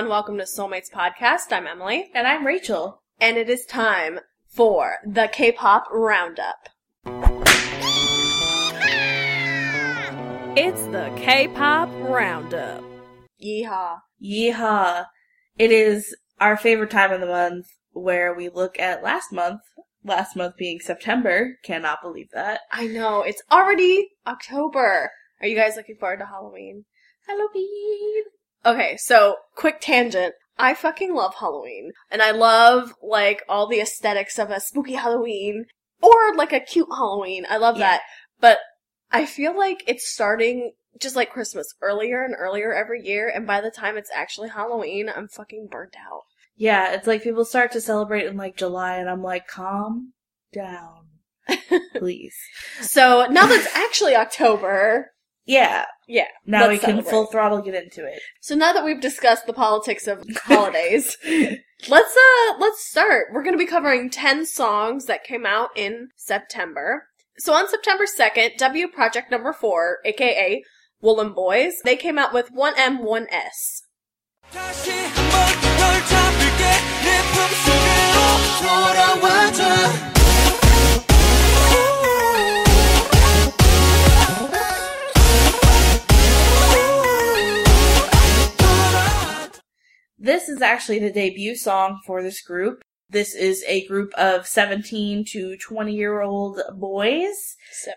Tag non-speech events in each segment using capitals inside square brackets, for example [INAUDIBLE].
everyone. Welcome to Soulmates Podcast. I'm Emily. And I'm Rachel. And it is time for the K pop roundup. It's the K pop roundup. Yeehaw. Yeehaw. It is our favorite time of the month where we look at last month, last month being September. Cannot believe that. I know. It's already October. Are you guys looking forward to Halloween? Halloween. Okay, so quick tangent. I fucking love Halloween. And I love, like, all the aesthetics of a spooky Halloween or like a cute Halloween. I love Yeah. that. But I feel like it's starting just like Christmas earlier and earlier every year. And by the time it's actually Halloween, I'm fucking burnt out. Yeah, it's like people start to celebrate in like July and I'm like, calm down. [LAUGHS] Please. So now that it's actually October, Yeah. yeah. Now we can celebrate. full throttle get into it. So now that we've discussed the politics of [LAUGHS] holidays, let's uh let's start. We're going to be covering 10 songs that came out in September. So on September 2nd, W Project number 4, aka Woolen Boys, they came out with 1M1S. 다시 This is actually the debut song for this group. This is a group of 17 to 20 year old boys. 17.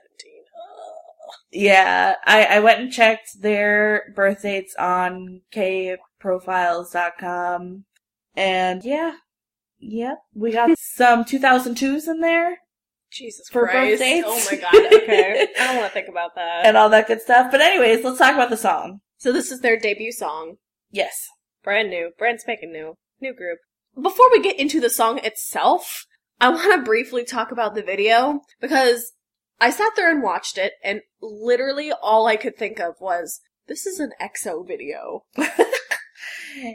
Yeah, I, I went and checked their birth dates on kprofiles.com. And yeah, yep, we got [LAUGHS] some 2002s in there Jesus For Christ. birthdays? Oh my god, okay. [LAUGHS] I don't want to think about that. and all that good stuff. But anyways, let's talk about the song. So this is their debut song. Yes. Brand new, brand spanking new, new group. Before we get into the song itself, I want to briefly talk about the video because I sat there and watched it, and literally all I could think of was, this is an EXO video. [LAUGHS]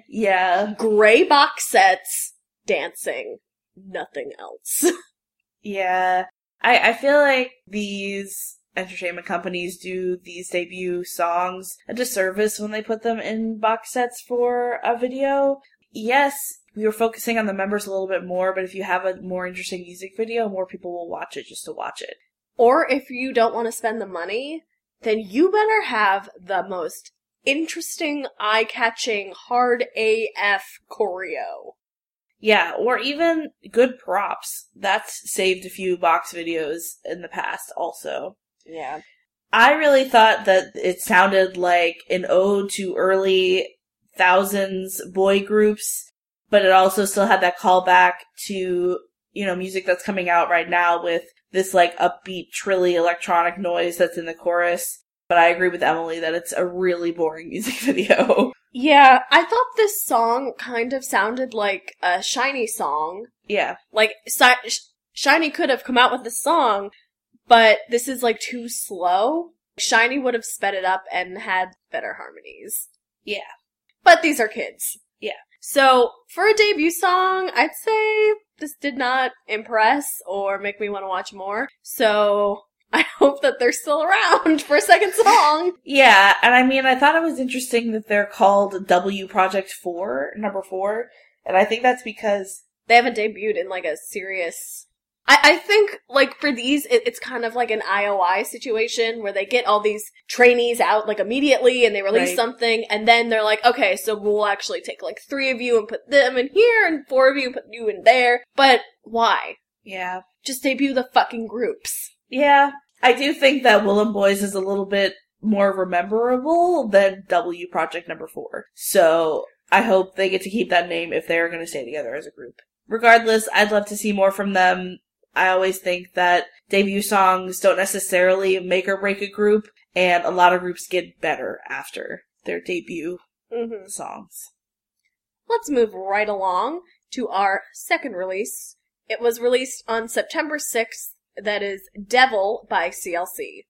Yeah. Gray box sets, dancing, nothing else. [LAUGHS] Yeah. I, I feel like these entertainment companies do these debut songs a disservice when they put them in box sets for a video. Yes, we were focusing on the members a little bit more, but if you have a more interesting music video, more people will watch it just to watch it. or if you don't want to spend the money, then you better have the most interesting, eye-catching, hard AF choreo. Yeah, or even good props. That's saved a few box videos in the past also. Yeah. I really thought that it sounded like an ode to early thousands boy groups, but it also still had that callback to, you know, music that's coming out right now with this like upbeat, trilly electronic noise that's in the chorus. But I agree with Emily that it's a really boring [LAUGHS] music video. Yeah, I thought this song kind of sounded like a SHINee song. yeah. Like, Si- SHINee could have come out with this song, but this is like too slow. SHINee would have sped it up and had better harmonies. Yeah. But these are kids. Yeah. So, for a debut song, I'd say this did not impress or make me want to watch more. So, [LAUGHS] I hope that they're still around for a second [LAUGHS] song. Yeah, and I mean, I thought it was interesting that they're called W Project 4, number 4, and I think that's because they haven't debuted in like a serious. I, I think like for these, it, it's kind of like an IOI situation where they get all these trainees out like immediately and they release Right. something and then they're like, okay, so we'll actually take like three of you and put them in here and four of you and put you in there. But why? Yeah. Just debut the fucking groups. Yeah. I do think that Willem Boys is a little bit more rememberable than W Project number 4. So, I hope they get to keep that name if they're going to stay together as a group. Regardless, I'd love to see more from them. I always think that debut songs don't necessarily make or break a group, and a lot of groups get better after their debut hmm songs. Let's move right along to our second release. It was released on September 6th. That is Devil by CLC.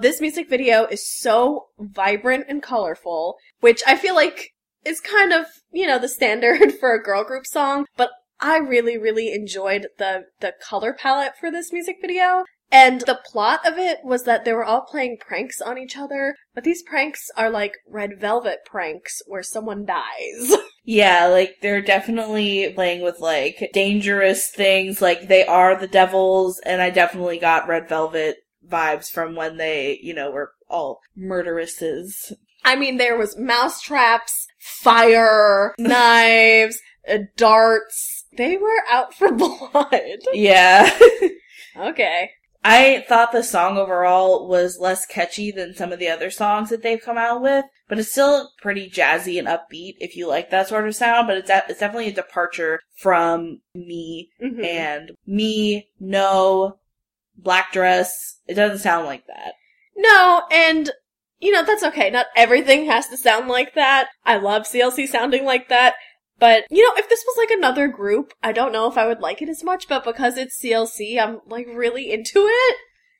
This music video is so vibrant and colorful, which I feel like is kind of, you know, the standard [LAUGHS] for a girl group song, but I really, really enjoyed the, the color palette for this music video. And the plot of it was that they were all playing pranks on each other, but these pranks are like red velvet pranks where someone dies. [LAUGHS] Yeah, like they're definitely playing with like dangerous things, like they are the devils, and I definitely got Red Velvet vibes from when they, you know, were all murderesses. I mean, there was mouse traps, fire, [LAUGHS] knives, uh, darts. They were out for [LAUGHS] blood. Yeah. Okay. I thought the song overall was less catchy than some of the other songs that they've come out with, but it's still pretty jazzy and upbeat if you like that sort of sound, but it's, de- it's definitely a departure from me Mhm. and me, no, black dress. It doesn't sound like that. No, and you know, that's okay. Not everything has to sound like that. I love CLC sounding like that. But, you know, if this was like another group, I don't know if I would like it as much, but because it's CLC, I'm like really into it.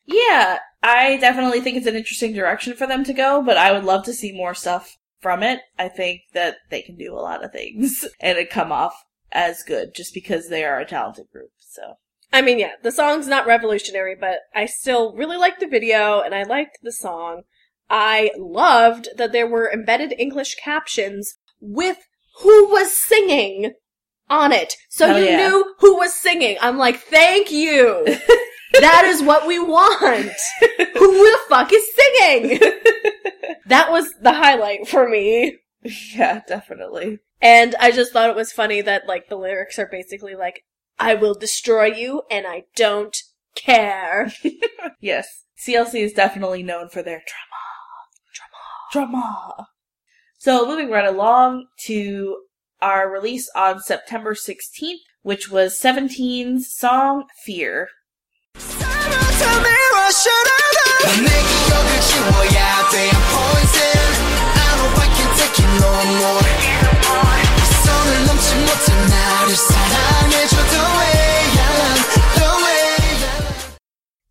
Yeah, I definitely think it's an interesting direction for them to go, but I would love to see more stuff from it. I think that they can do a lot of things [LAUGHS] and it come off as good just because they are a talented group. So, I mean, yeah, the song's not revolutionary, but I still really liked the video and I liked the song. I loved that there were embedded English captions with who was singing on it. So you yeah. knew who was singing. I'm like, thank you. [LAUGHS] that is what we want. who the fuck is singing? [LAUGHS] that was the highlight for me. yeah, definitely. And I just thought it was funny that like the lyrics are basically like, I will destroy you and I don't care. [LAUGHS] Yes. CLC is definitely known for their drama. Drama. Drama. So moving right along to our release on September 16th, which was 17's song Fear.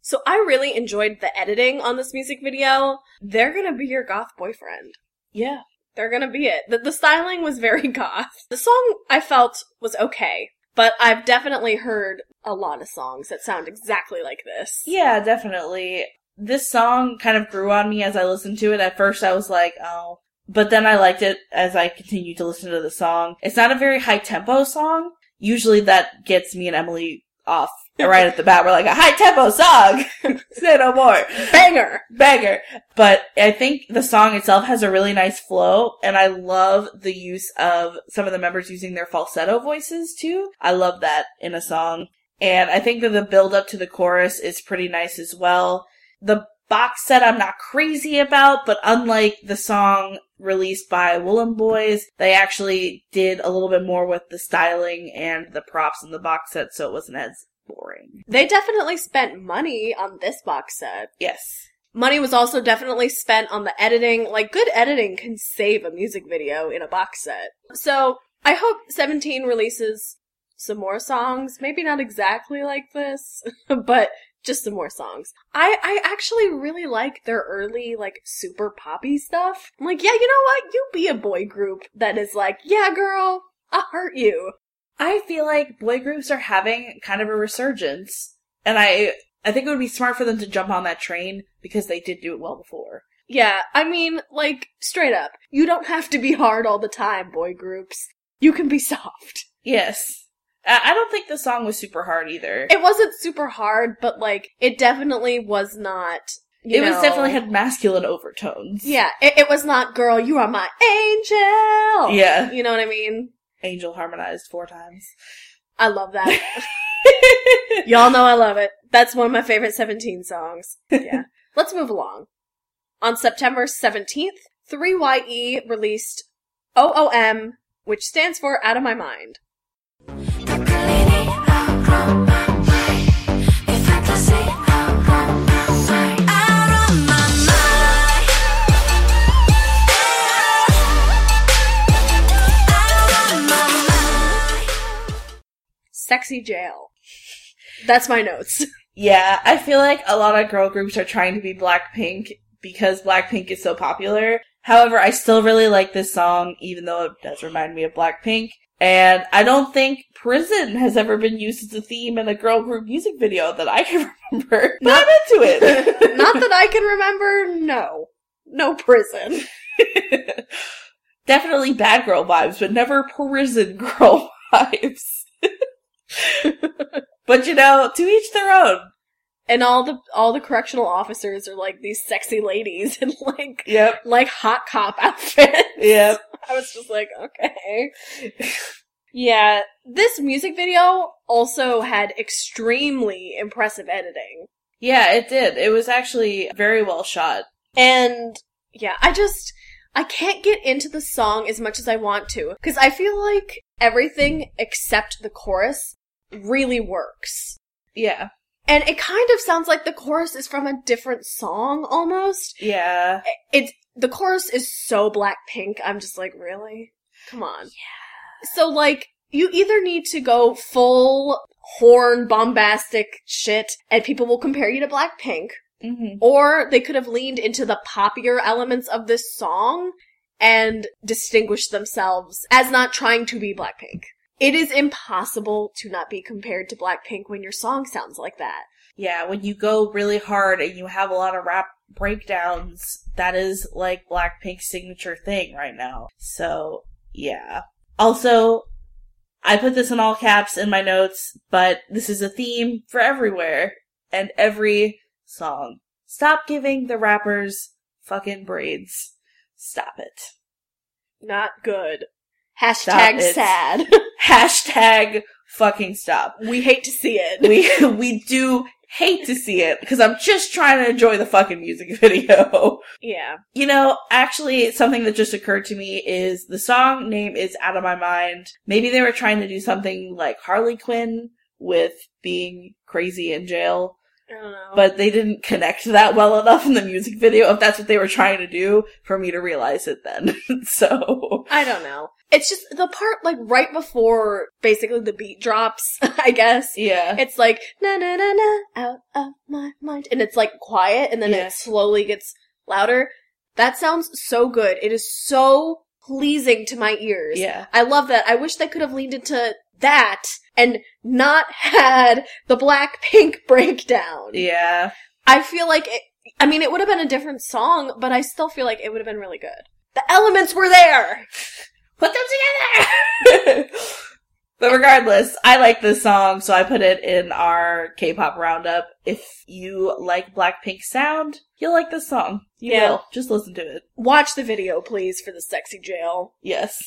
So I really enjoyed the editing on this music video. They're gonna be your goth boyfriend. Yeah. They're gonna be it. The, the styling was very [LAUGHS] goth. The song I felt was okay, but I've definitely heard a lot of songs that sound exactly like this. Yeah, definitely. This song kind of grew on me as I listened to it. At first I was like, oh. But then I liked it as I continued to listen to the song. It's not a very high tempo song. Usually that gets me and Emily off right at the bat. We're like, a high tempo song! [LAUGHS] Say no more. Banger! Banger. But I think the song itself has a really nice flow, and I love the use of some of the members using their falsetto voices too. I love that in a song. And I think that the build up to the chorus is pretty nice as well. The box set I'm not crazy about, but unlike the song released by Woolen Boys, they actually did a little bit more with the styling and the props in the box set, so it wasn't as boring. They definitely spent money on this box set. Yes. Money was also definitely spent on the editing. Like, good editing can save a music video in a box set. So, I hope 17 releases some more songs. Maybe not exactly like this, [LAUGHS] but just some more songs. I, I actually really like their early, like, super poppy stuff. I'm like, yeah, you know what? You be a boy group that is like, yeah, girl, I'll hurt you. I feel like boy groups are having kind of a resurgence, and I I think it would be smart for them to jump on that train because they did do it well before. Yeah, I mean, like, straight up. You don't have to be hard all the time, boy groups. You can be soft. Yes. I don't think the song was super hard either. It wasn't super hard, but like, it definitely was not. you it was definitely had masculine overtones. Yeah, it, it was not, girl, you are my angel! Yeah. You know what I mean? Angel harmonized four times. I love that. [LAUGHS] Y'all know I love it. That's one of my favorite 17 songs. Yeah. [LAUGHS] Let's move along. On September 17th, 3YE released OOM, which stands for Out of My Mind. Sexy Jail. [LAUGHS] That's my notes. [LAUGHS] Yeah, I feel like a lot of girl groups are trying to be Blackpink because Blackpink is so popular. However, I still really like this song, even though it does remind me of Blackpink. And I don't think prison has ever been used as a theme in a girl group music video that I can [LAUGHS] remember. But I'm into it. [LAUGHS] Not that I can remember, no. No prison. [LAUGHS] Definitely bad girl vibes, but never prison girl vibes. but you know, to each their own. And all the all the correctional officers are like these sexy ladies in like Yep. like hot cop outfits. Yep. I was just like, okay. yeah, this music video also had extremely impressive editing. Yeah, it did. It was actually very well shot. And yeah, I just I can't get into the song as much as I want to because I feel like everything except the chorus really works. Yeah. And it kind of sounds like the chorus is from a different song almost. Yeah. It's the chorus is so Blackpink. I'm just like, really? Come on. Yeah. So like you either need to go full horn bombastic shit and people will compare you to Blackpink Mm-hmm. or they could have leaned into the poppier elements of this song and distinguished themselves as not trying to be Blackpink. It is impossible to not be compared to Blackpink when your song sounds like that. Yeah, when you go really hard and you have a lot of rap breakdowns, that is like Blackpink's signature thing right now. So, yeah. Also, I put this in all caps in my notes, but this is a theme for everywhere and every song. Stop giving the rappers fucking braids. Stop it. Not good. Hashtag sad. [LAUGHS] Hashtag fucking stop. we hate to see it. we [LAUGHS] we do hate to see it because I'm just trying to enjoy the fucking music [LAUGHS] video. yeah. You know, actually, something that just occurred to me is the song name is out of my mind. Maybe they were trying to do something like Harley Quinn with being crazy in jail, I don't know. But they didn't connect that well enough in the music video. If that's what they were trying to do, for me to realize it then. [LAUGHS] so I don't know. It's just the part like right before basically the beat drops, [LAUGHS] I guess. yeah, It's like na na na na out of my mind, and it's like quiet, and then Yeah. it slowly gets louder. That sounds so good. It is so pleasing to my ears. yeah, I love that. I wish they could have leaned into that and not had the black [LAUGHS] pink breakdown. yeah. I feel like it, I mean, it would have been a different song, but I still feel like it would have been really good. The elements were there. [LAUGHS] put them together. [LAUGHS] but regardless, I like this song, so I put it in our K-pop roundup. If you like Blackpink sound, you'll like this song. You Yeah. will. Just listen to it. Watch the video, please, for the sexy jail. Yes.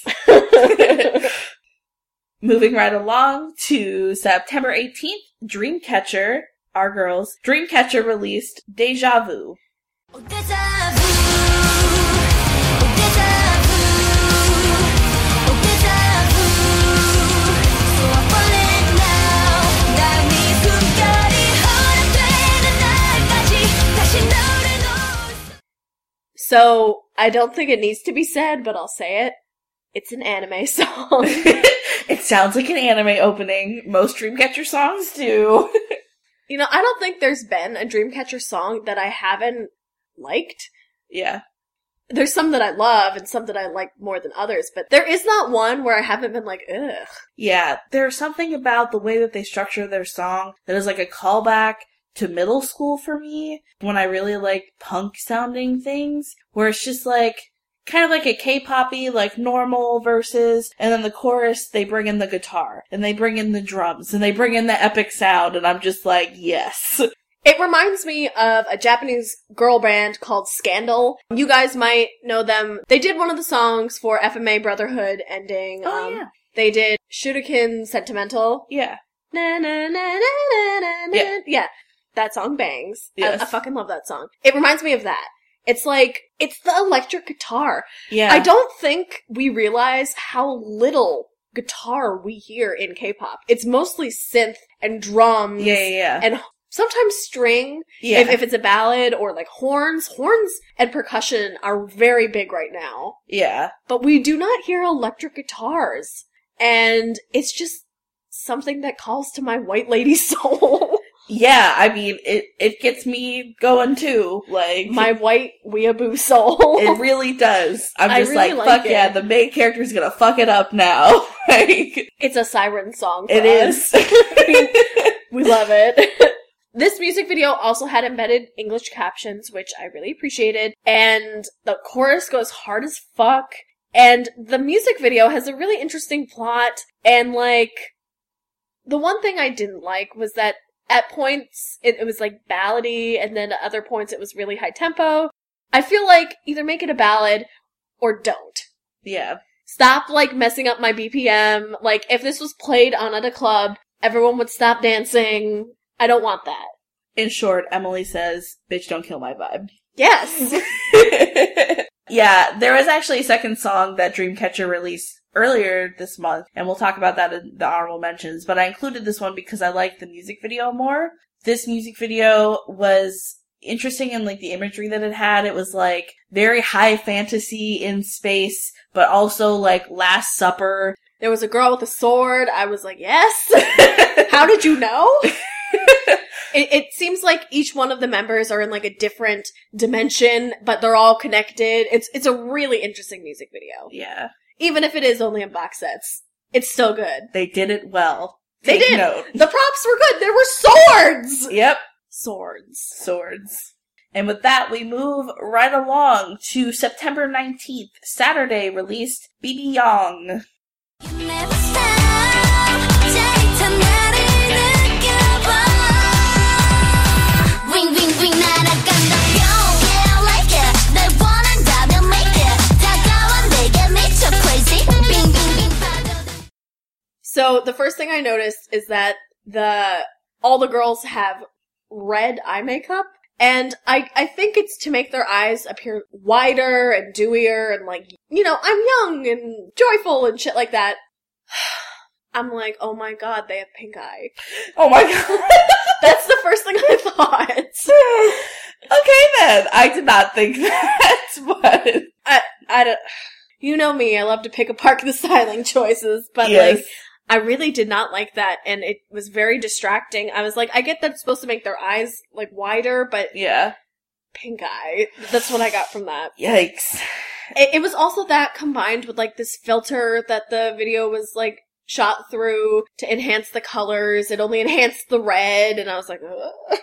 Moving right along to September 18th, Dreamcatcher, our girls, Dreamcatcher released Deja Vu. Deja vu. So I don't think it needs to be said, but I'll say it. It's an anime [LAUGHS] song. [LAUGHS] it sounds like an anime opening. Most Dreamcatcher songs do. [LAUGHS] you know, I don't think there's been a Dreamcatcher song that I haven't liked. yeah. There's some that I love and some that I like more than others, but there is not one where I haven't been like, ugh. Yeah, there's something about the way that they structure their song that is like a callback to middle school for me when I really like punk sounding things, where it's just like kind of like a K-poppy, like normal verses, and then the chorus they bring in the guitar and they bring in the drums and they bring in the epic sound, and I'm just like, yes, [LAUGHS] It reminds me of a Japanese girl band called Scandal. You guys might know them. They did one of the songs for FMA Brotherhood ending. oh Um, yeah, They did Shunkan Sentimental. yeah, Na na na na na na na. Yeah. Yeah. That song bangs. I- Yes. I, fucking love that song. It reminds me of that. It's like, it's the electric guitar. yeah. I don't think we realize how little guitar we hear in K-pop. It's mostly synth and drums. yeah, yeah, yeah, And sometimes string, yeah. if, if it's a ballad, or like horns. Horns and percussion are very big right now. yeah. But we do not hear electric guitars. And it's just something that calls to my white lady [LAUGHS] soul. Yeah, I mean, it, it gets me going too. Like, My white weeaboo soul. it really does. I'm I just really like, like fuck it. yeah, the main character's gonna fuck it up now. [LAUGHS] like, it's a siren song. It us. is. [LAUGHS] We love it. this music video also had embedded English captions, which I really appreciated. And the chorus goes hard as fuck. And the music video has a really interesting plot. And like, the one thing I didn't like was that at points it, it was like ballady, and then at other points it was really high tempo. I feel like either make it a ballad or don't. yeah. Stop like messing up my BPM. Like if this was played on at a club, everyone would stop dancing. I don't want that. In short, Emily says, bitch, don't kill my vibe. Yes. [LAUGHS] yeah, there was actually a second song that Dreamcatcher released earlier this month, and we'll talk about that in the honorable mentions, but I included this one because I liked the music video more. This music video was interesting in like the imagery that it had. It was like very high fantasy in space, but also like Last Supper. there was a girl with a sword. I was like, yes. [LAUGHS] How did you know? It, it seems like each one of the members are in like a different dimension, but they're all connected. It's it's a really interesting music video, yeah, even if it is only in box sets. It's still good. they did it well. They Take did. Note. The props were good. There were swords. Yep. Swords. swords. And with that, we move right along to September 19th, Saturday released BB Young. So the first thing I noticed is that the all the girls have red eye makeup. And I, I think it's to make their eyes appear wider and dewier and like, you know, I'm young and joyful and shit like that. [SIGHS] I'm like, oh my god, they have pink eye. Oh my [LAUGHS] god. That's the first thing I thought. [LAUGHS] okay then. I did not think [LAUGHS] that, but I, I don't, you know me, I love to pick apart the styling choices, but yes. like, I really did not like that, and it was very distracting. I was like, I get that it's supposed to make their eyes like wider, but yeah. pink eye. That's what I got from that. Yikes. It, it was also that combined with like this filter that the video was like shot through to enhance the colors. It only enhanced the red, and I was like, Ugh.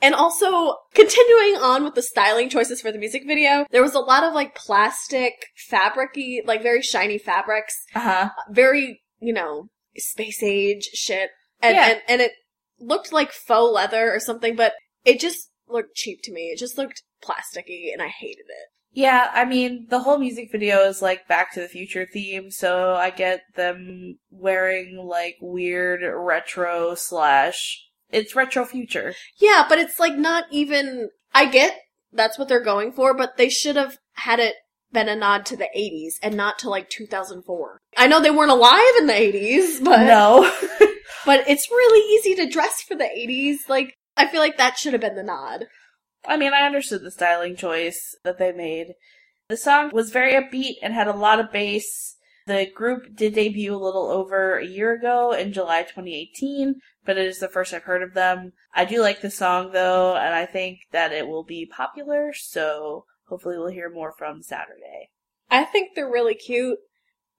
And also, continuing on with the styling choices for the music video, there was a lot of like plastic, fabricy, like very shiny fabrics Uh-huh. very, you know, space age shit. And, Yeah. and, and it looked like faux leather or something, but it just looked cheap to me. It just looked plasticky and I hated it. Yeah, I mean, the whole music video is like Back to the Future theme, so I get them wearing like weird retro slash. It's retro future. Yeah, but it's like not even, I get that's what they're going for, but they should have had it been a nod to the 80s and not to like 2004. I know they weren't alive in the 80s, but, no. [LAUGHS] [LAUGHS] but it's really easy to dress for the 80s. Like, I feel like that should have been the nod. I mean, I understood the styling choice that they made. The song was very upbeat and had a lot of bass. The group did debut a little over a year ago in July 2018, but it is the first I've heard of them. I do like the song though, and I think that it will be popular, so hopefully we'll hear more from Saturday. I think they're really cute,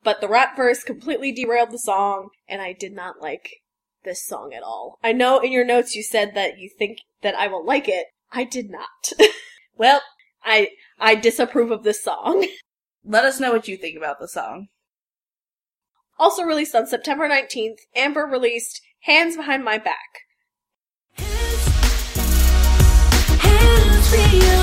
but the rap verse completely derailed the song, and I did not like this song at all. I know in your notes you said that you think that I will like it. I did not. [LAUGHS] Well, I I disapprove of this song. [LAUGHS] let us know what you think about the song. Also released on September 19th, Amber released Hands Behind My Back. Hands beyond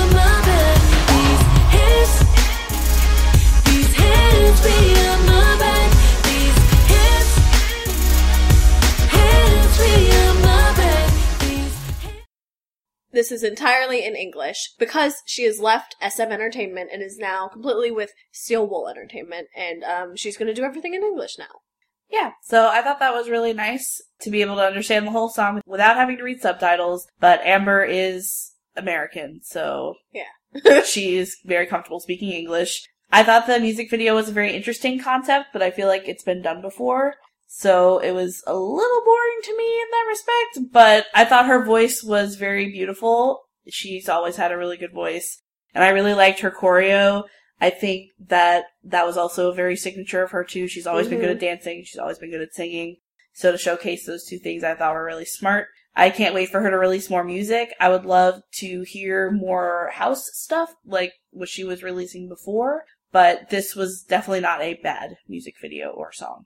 This is entirely in English because she has left SM Entertainment and is now completely with Steel Wool Entertainment, and um, she's going to do everything in English now. Yeah, so I thought that was really nice to be able to understand the whole song without having to read subtitles, but Amber is American, so Yeah. [LAUGHS] she is very comfortable speaking English. I thought the music video was a very interesting concept, but I feel like it's been done before. So it was a little boring to me in that respect, but I thought her voice was very beautiful. She's always had a really good voice. And I really liked her choreo. I think that that was also a very signature of her too. She's always been good mm-hmm. at dancing. She's always been good at singing. So to showcase those two things I thought were really smart. I can't wait for her to release more music. I would love to hear more house stuff like what she was releasing before, but this was definitely not a bad music video or song.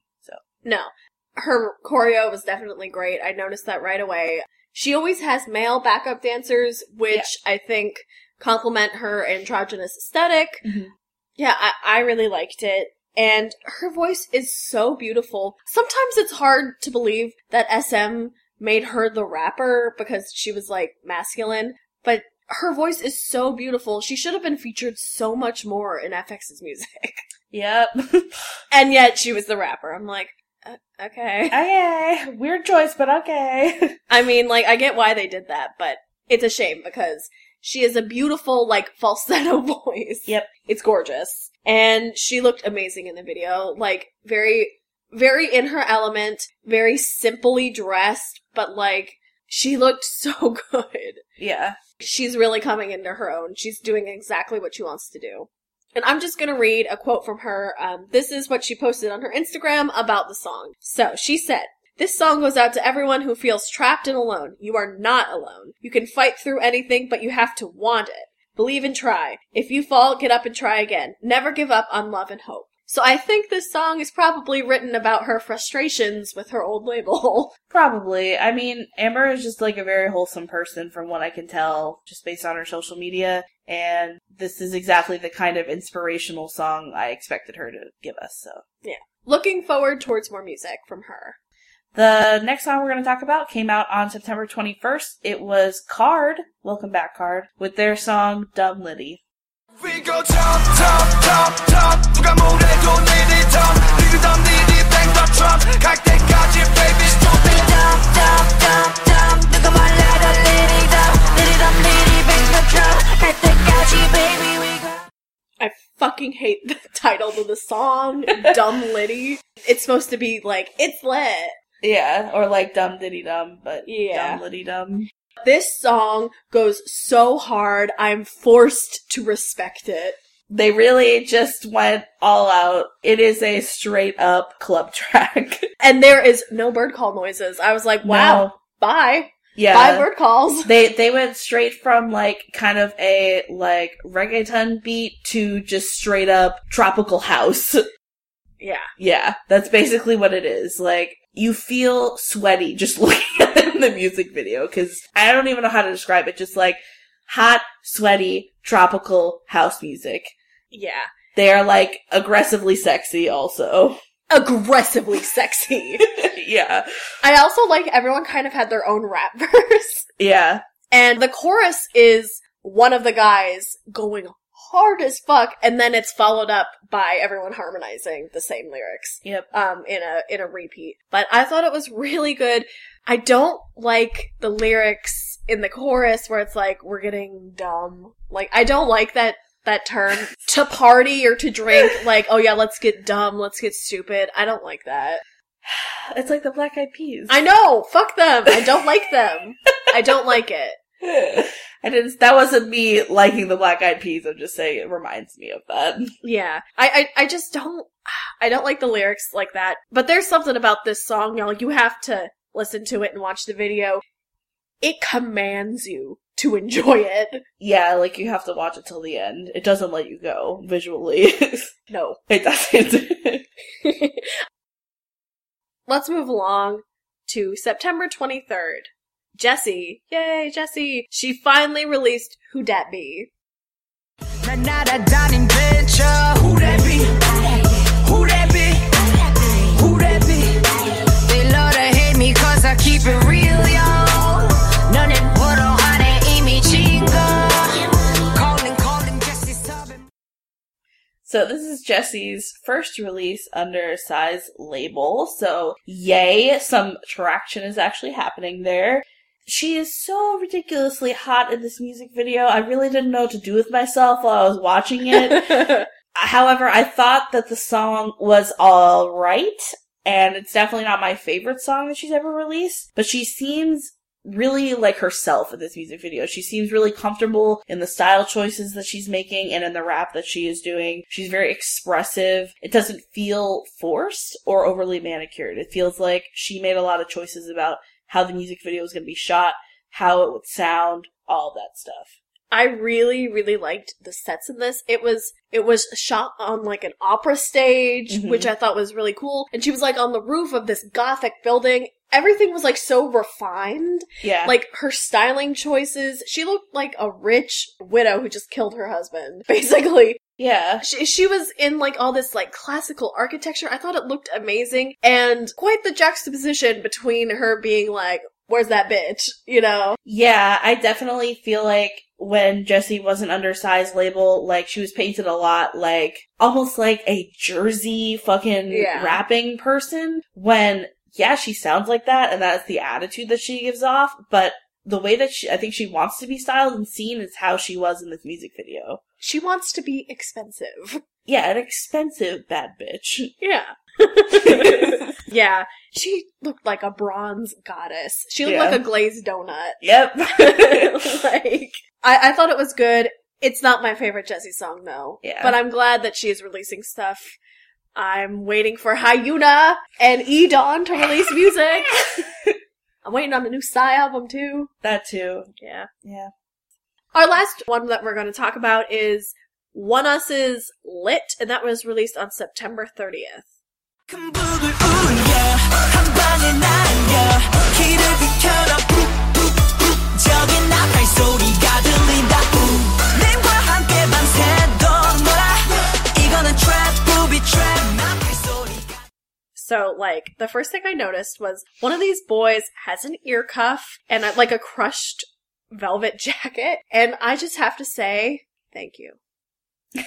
No. Her choreo was definitely great. I noticed that right away. She always has male backup dancers, which I think complement her androgynous esthetic Mhm. Yeah, I, I really liked it. And her voice is so beautiful. Sometimes it's hard to believe that SM made her the rapper because she was like masculine, but her voice is so beautiful. She should have been featured so much more in f(x)'s music. [LAUGHS] Yep. [LAUGHS] and yet she was the rapper. I'm like, Uh, okay. [LAUGHS] okay. Weird choice, but okay. [LAUGHS] I mean, like, I get why they did that, but it's a shame because she has a beautiful, like, falsetto [LAUGHS] voice. Yep. It's gorgeous. And she looked amazing in the video. Like, very, very in her element, very simply dressed, but like, she looked so good. yeah. She's really coming into her own. She's doing exactly what she wants to do. And I'm just gonna read a quote from her. Um, this is what she posted on her Instagram about the song. So, she said, this song goes out to everyone who feels trapped and alone. You are not alone. You can fight through anything, but you have to want it. Believe and try. If you fall, get up and try again. Never give up on love and hope. So I think this song is probably written about her frustrations with her old label. [LAUGHS] Probably. I mean, Amber is just like a very wholesome person from what I can tell, just based on her social media. And this is exactly the kind of inspirational song I expected her to give us, so. Yeah. Looking forward towards more music from her. The next song we're going to talk about came out on September 21st. It was KARD, Welcome Back KARD, with their song Dumb Litty. We go top, top, top, top. I fucking hate the [LAUGHS] title of the song, Dumb Litty. It's supposed to be like, it's lit. Yeah, or like Dumb Diddy Dumb, but Yeah. Dumb Litty Dumb. This song goes so hard, I'm forced to respect it. They really just went all out. It is a straight up club track. [LAUGHS] And there is no bird call noises. I was like, wow, No. bye. Yeah. Bye bird calls. They they went straight from like kind of a like reggaeton beat to just straight up tropical house. Yeah. yeah, that's basically what it is. Like you feel sweaty just [LAUGHS] looking at the music video because I don't even know how to describe it. Just like hot, sweaty, tropical house music. Yeah. They are like aggressively sexy also. Aggressively sexy. [LAUGHS] yeah. I also like everyone kind of had their own rap [LAUGHS] verse. Yeah. And the chorus is one of the guys going hard as fuck, and then it's followed up by everyone harmonizing the same lyrics. Yep. Um, in a in a repeat. But I thought it was really good. I don't like the lyrics in the chorus where it's like we're getting dumb. Like I don't like that that term to party or to drink. [LAUGHS] Like oh yeah, let's get dumb, let's get stupid. I don't like that. [SIGHS] It's like the Black Eyed Peas. I know. Fuck them. I don't like them. I don't like it. [LAUGHS] I didn't. That wasn't me liking the Black Eyed Peas. I'm just saying it reminds me of that. [LAUGHS] Yeah. I, I, I just don't, [SIGHS] I don't like the lyrics like that. But there's something about this song, y'all. You have to listen to it and watch the video. It commands you to enjoy it. Yeah, like you have to watch it till the end. It doesn't let you go visually. [LAUGHS] no. It doesn't. [LAUGHS] Let's move along to September 23rd. Jessi, yay, Jessi! she finally released Who Dat Be. Dining who that be? Who that be? Who that be? They love to hate me cause I keep it real. So this is Jessi's first release under Psy's label. So yay, some traction is actually happening there. She is so ridiculously hot in this music video. I really didn't know what to do with myself while I was watching it. [LAUGHS] However, I thought that the song was alright. and it's definitely not my favorite song that she's ever released, but she seems really like herself in this music video. She seems really comfortable in the style choices that she's making and in the rap that she is doing. She's very expressive. It doesn't feel forced or overly manicured. It feels like she made a lot of choices about how the music video was going to be shot, how it would sound, all that stuff. I really, really liked the sets in this. It was it was shot on like an opera stage, Mhm. which I thought was really cool. And she was like on the roof of this gothic building. Everything was like so refined. Yeah. Like her styling choices. She looked like a rich widow who just killed her husband, [LAUGHS] basically. yeah. She, she was in like all this like classical architecture. I thought it looked amazing and quite the juxtaposition between her being like, where's that bitch? You know? Yeah, I definitely feel like when Jessi was an undersized label, like she was painted a lot like almost like a Jersey fucking Yeah. rapping person. When yeah, she sounds like that, and that's the attitude that she gives off. But the way that she, I think she wants to be styled and seen is how she was in this music video. She wants to be expensive. [LAUGHS] Yeah, an expensive bad bitch. Yeah. [LAUGHS] yeah. She looked like a bronze goddess. She looked Yeah. like a glazed donut. Yep. [LAUGHS] like, I, I thought it was good. It's not my favorite Jessi song though. Yeah. But I'm glad that she is releasing stuff. I'm waiting for Hyuna and E Dawn to release music. [LAUGHS] I'm waiting on the new Psy album too. that too. Yeah. Yeah. Our last one that we're going to talk about is ONEUS's Lit, and that was released on September 30th. So, like, the first thing I noticed was one of these boys has an ear cuff and uh, like a crushed velvet [LAUGHS] jacket, and I just have to say, thank you. [LAUGHS]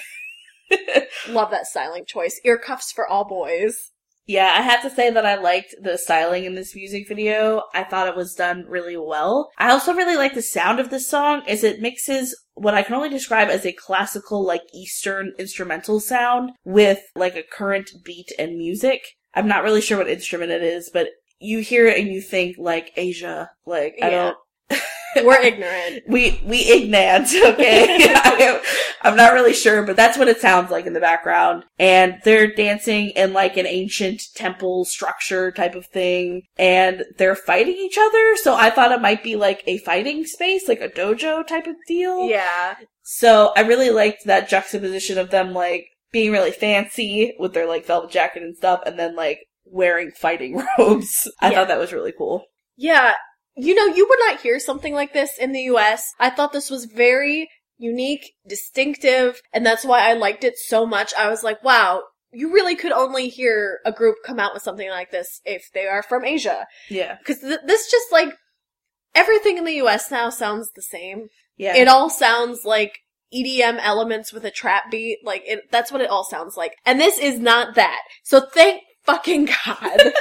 Love that styling choice. Ear cuffs for all boys. Yeah, I have to say that I liked the styling in this music video. I thought it was done really well. I also really like the sound of this song as it mixes what I can only describe as a classical, like Eastern instrumental sound with like a current beat and music. I'm not really sure what instrument it is, but you hear it and you think like Asia. Like, I don't, [LAUGHS] We're ignorant. we we ignorant, [LAUGHS] okay? [LAUGHS] I, am not really sure, but that's what it sounds like in the background. And they're dancing in like an ancient temple structure type of thing, and they're fighting each other. So I thought it might be like a fighting space, like a dojo type of deal. Yeah. So I really liked that juxtaposition of them like being really fancy with their like velvet jacket and stuff, and then like wearing fighting robes. I Yeah. thought that was really cool. Yeah. You know, you would not hear something like this in the US. I thought this was very unique, distinctive, and that's why I liked it so much. I was like, wow, you really could only hear a group come out with something like this if they are from Asia. Yeah. Because th- this just like, everything in the US now sounds the same. Yeah. It all sounds like EDM elements with a trap beat. Like, it, that's what it all sounds like. And this is not that. So thank fucking God. [LAUGHS]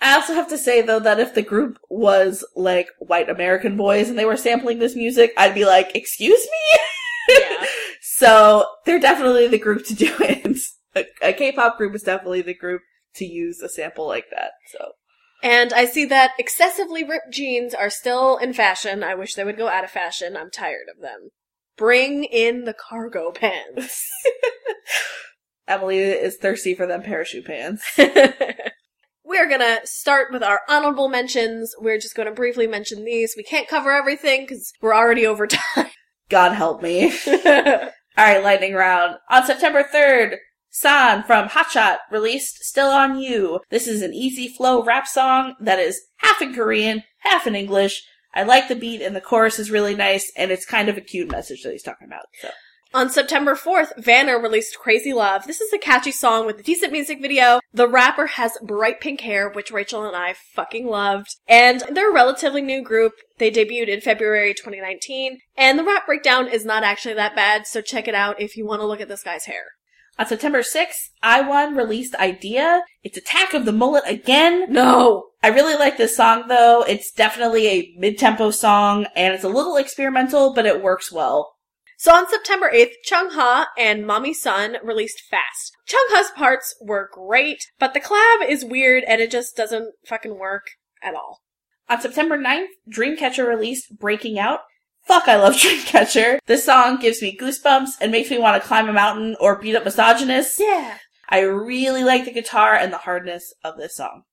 I also have to say though that if the group was like white American boys and they were sampling this music, I'd be like, "Excuse me." Yeah. [LAUGHS] so they're definitely the group to do it. a, a K-pop group is definitely the group to use a sample like that. So And I see that excessively ripped jeans are still in fashion. I wish they would go out of fashion. I'm tired of them. Bring in the cargo pants. [LAUGHS] Emily is thirsty for them parachute pants. [LAUGHS] We're gonna start with our honorable mentions. We're just gonna briefly mention these. We can't cover everything because we're already over time. [LAUGHS] God help me. [LAUGHS] All right, lightning round. On September 3rd, San from Hotshot released Still On You. This is an easy flow rap song that is half in Korean, half in English. I like the beat and the chorus is really nice and it's kind of a cute message that he's talking about. So On September 4th, Vanner released Crazy Love. This is a catchy song with a decent music video. The rapper has bright pink hair, which Rachel and I fucking loved. And they're a relatively new group. They debuted in February 2019. And the rap breakdown is not actually that bad, so check it out if you want to look at this guy's hair. on September 6th, I1 released Idea. It's Attack of the Mullet again. No! I really like this song though. It's definitely a mid-tempo song and it's a little experimental, but it works well. So on September 8th, Chung Ha and Mommy Son released Fast. Chung Ha's parts were great, but the collab is weird and it just doesn't fucking work at all. On September 9th, Dreamcatcher released Breaking Out. Fuck, I love [LAUGHS] Dreamcatcher. This song gives me goosebumps and makes me want to climb a mountain or beat up misogynists. Yeah. I really like the guitar and the hardness of this song.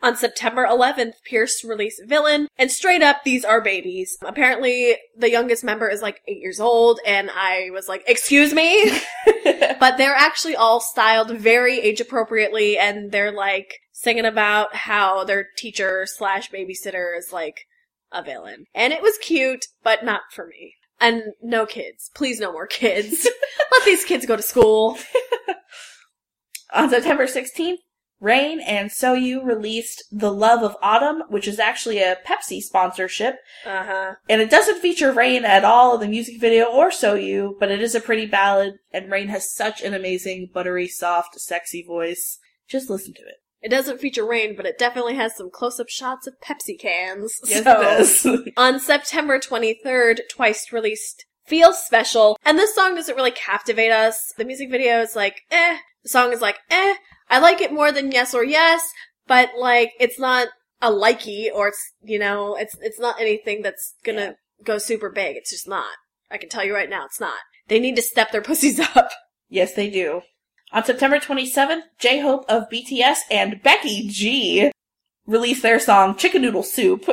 On September 11th, Pierce released Villain, and straight up, these are babies. Apparently, the youngest member is like eight years old, and I was like, excuse me? [LAUGHS] but they're actually all styled very age appropriately, and they're like singing about how their teacher slash babysitter is like a villain. And it was cute, but not for me. And no kids. Please no more kids. [LAUGHS] Let these kids go to school. [LAUGHS] On September 16th, Rain and Soyou released The Love of Autumn, which is actually a Pepsi sponsorship. Uh huh. And it doesn't feature Rain at all in the music video or Soyou, but it is a pretty ballad, and Rain has such an amazing, buttery, soft, sexy voice. Just listen to it. It doesn't feature rain, but it definitely has some close-up shots of Pepsi cans. Yes, So- it does. [LAUGHS] On September 23rd, Twice released Feel Special, and this song doesn't really captivate us. The music video is like, eh. The song is like, eh. I like it more than Yes or Yes, but like, it's not a likey, or it's, you know, it's, it's not anything that's gonna go super big. It's just not. I can tell you right now, it's not. They need to step their [LAUGHS] pussies up. yes, they do. On September 27th, J-Hope of BTS and Becky G released their song Chicken Noodle Soup.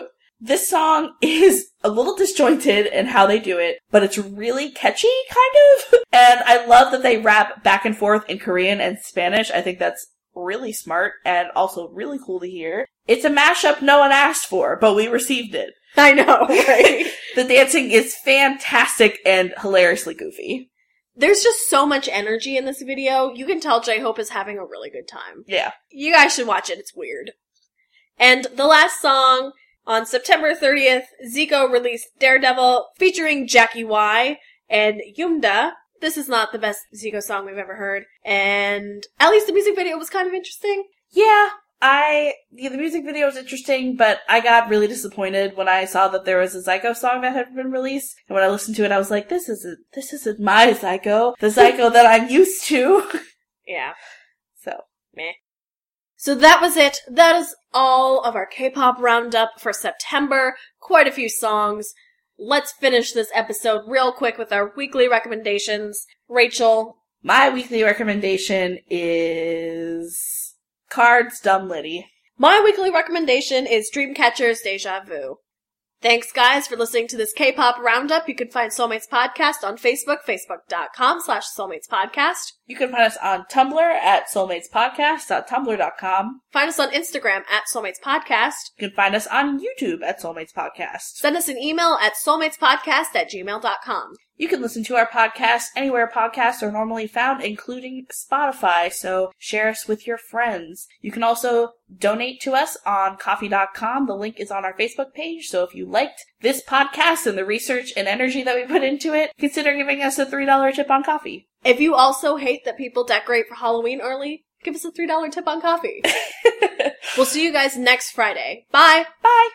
This song is a little disjointed in how they do it, but it's really catchy, kind of. [LAUGHS] And I love that they rap back and forth in Korean and Spanish. I think that's really smart and also really cool to hear. It's a mashup no one asked for, but we received it. [LAUGHS] I know, right? [LAUGHS] The dancing is fantastic and hilariously goofy. There's just so much energy in this video. You can tell J-Hope is having a really good time. Yeah. You guys should watch it. It's weird. And the last song on September 30th, Zico released Daredevil featuring Jvcki Wai and YUMDDA. This is not the best Zico song we've ever heard. And at least the music video was kind of interesting. Yeah, I yeah, the music video was interesting, but I got really disappointed when I saw that there was a Zico song that had been released. And when I listened to it, I was like, "This isn't this isn't my Zico, the Zico [LAUGHS] that I'm used to." Yeah. [LAUGHS] So Meh. So that was it. That is all of our K-pop roundup for September. Quite a few songs. Let's finish this episode real quick with our weekly recommendations. Rachel, my weekly recommendation is KARD's Dumb Litty. my weekly recommendation is Dreamcatcher's Deja Vu. Thanks guys for listening to this K-pop roundup. You can find Soulmates Podcast on Facebook, facebook.com slash Soulmates Podcast. You can find us on Tumblr at soulmatespodcast.tumblr.com. Find us on Instagram at soulmatespodcast. You can find us on YouTube at soulmatespodcast. Send us an email at soulmatespodcast at gmail.com. You can listen to our podcast anywhere podcasts are normally found, including Spotify, so share us with your friends. You can also donate to us on ko-fi.com. The link is on our Facebook page, so if you liked this podcast and the research and energy that we put into it, consider giving us a $3 tip on Ko-fi. If you also hate that people decorate for Halloween early, give us a $3 tip on Ko-fi. [LAUGHS] we'll see you guys next Friday. Bye! Bye!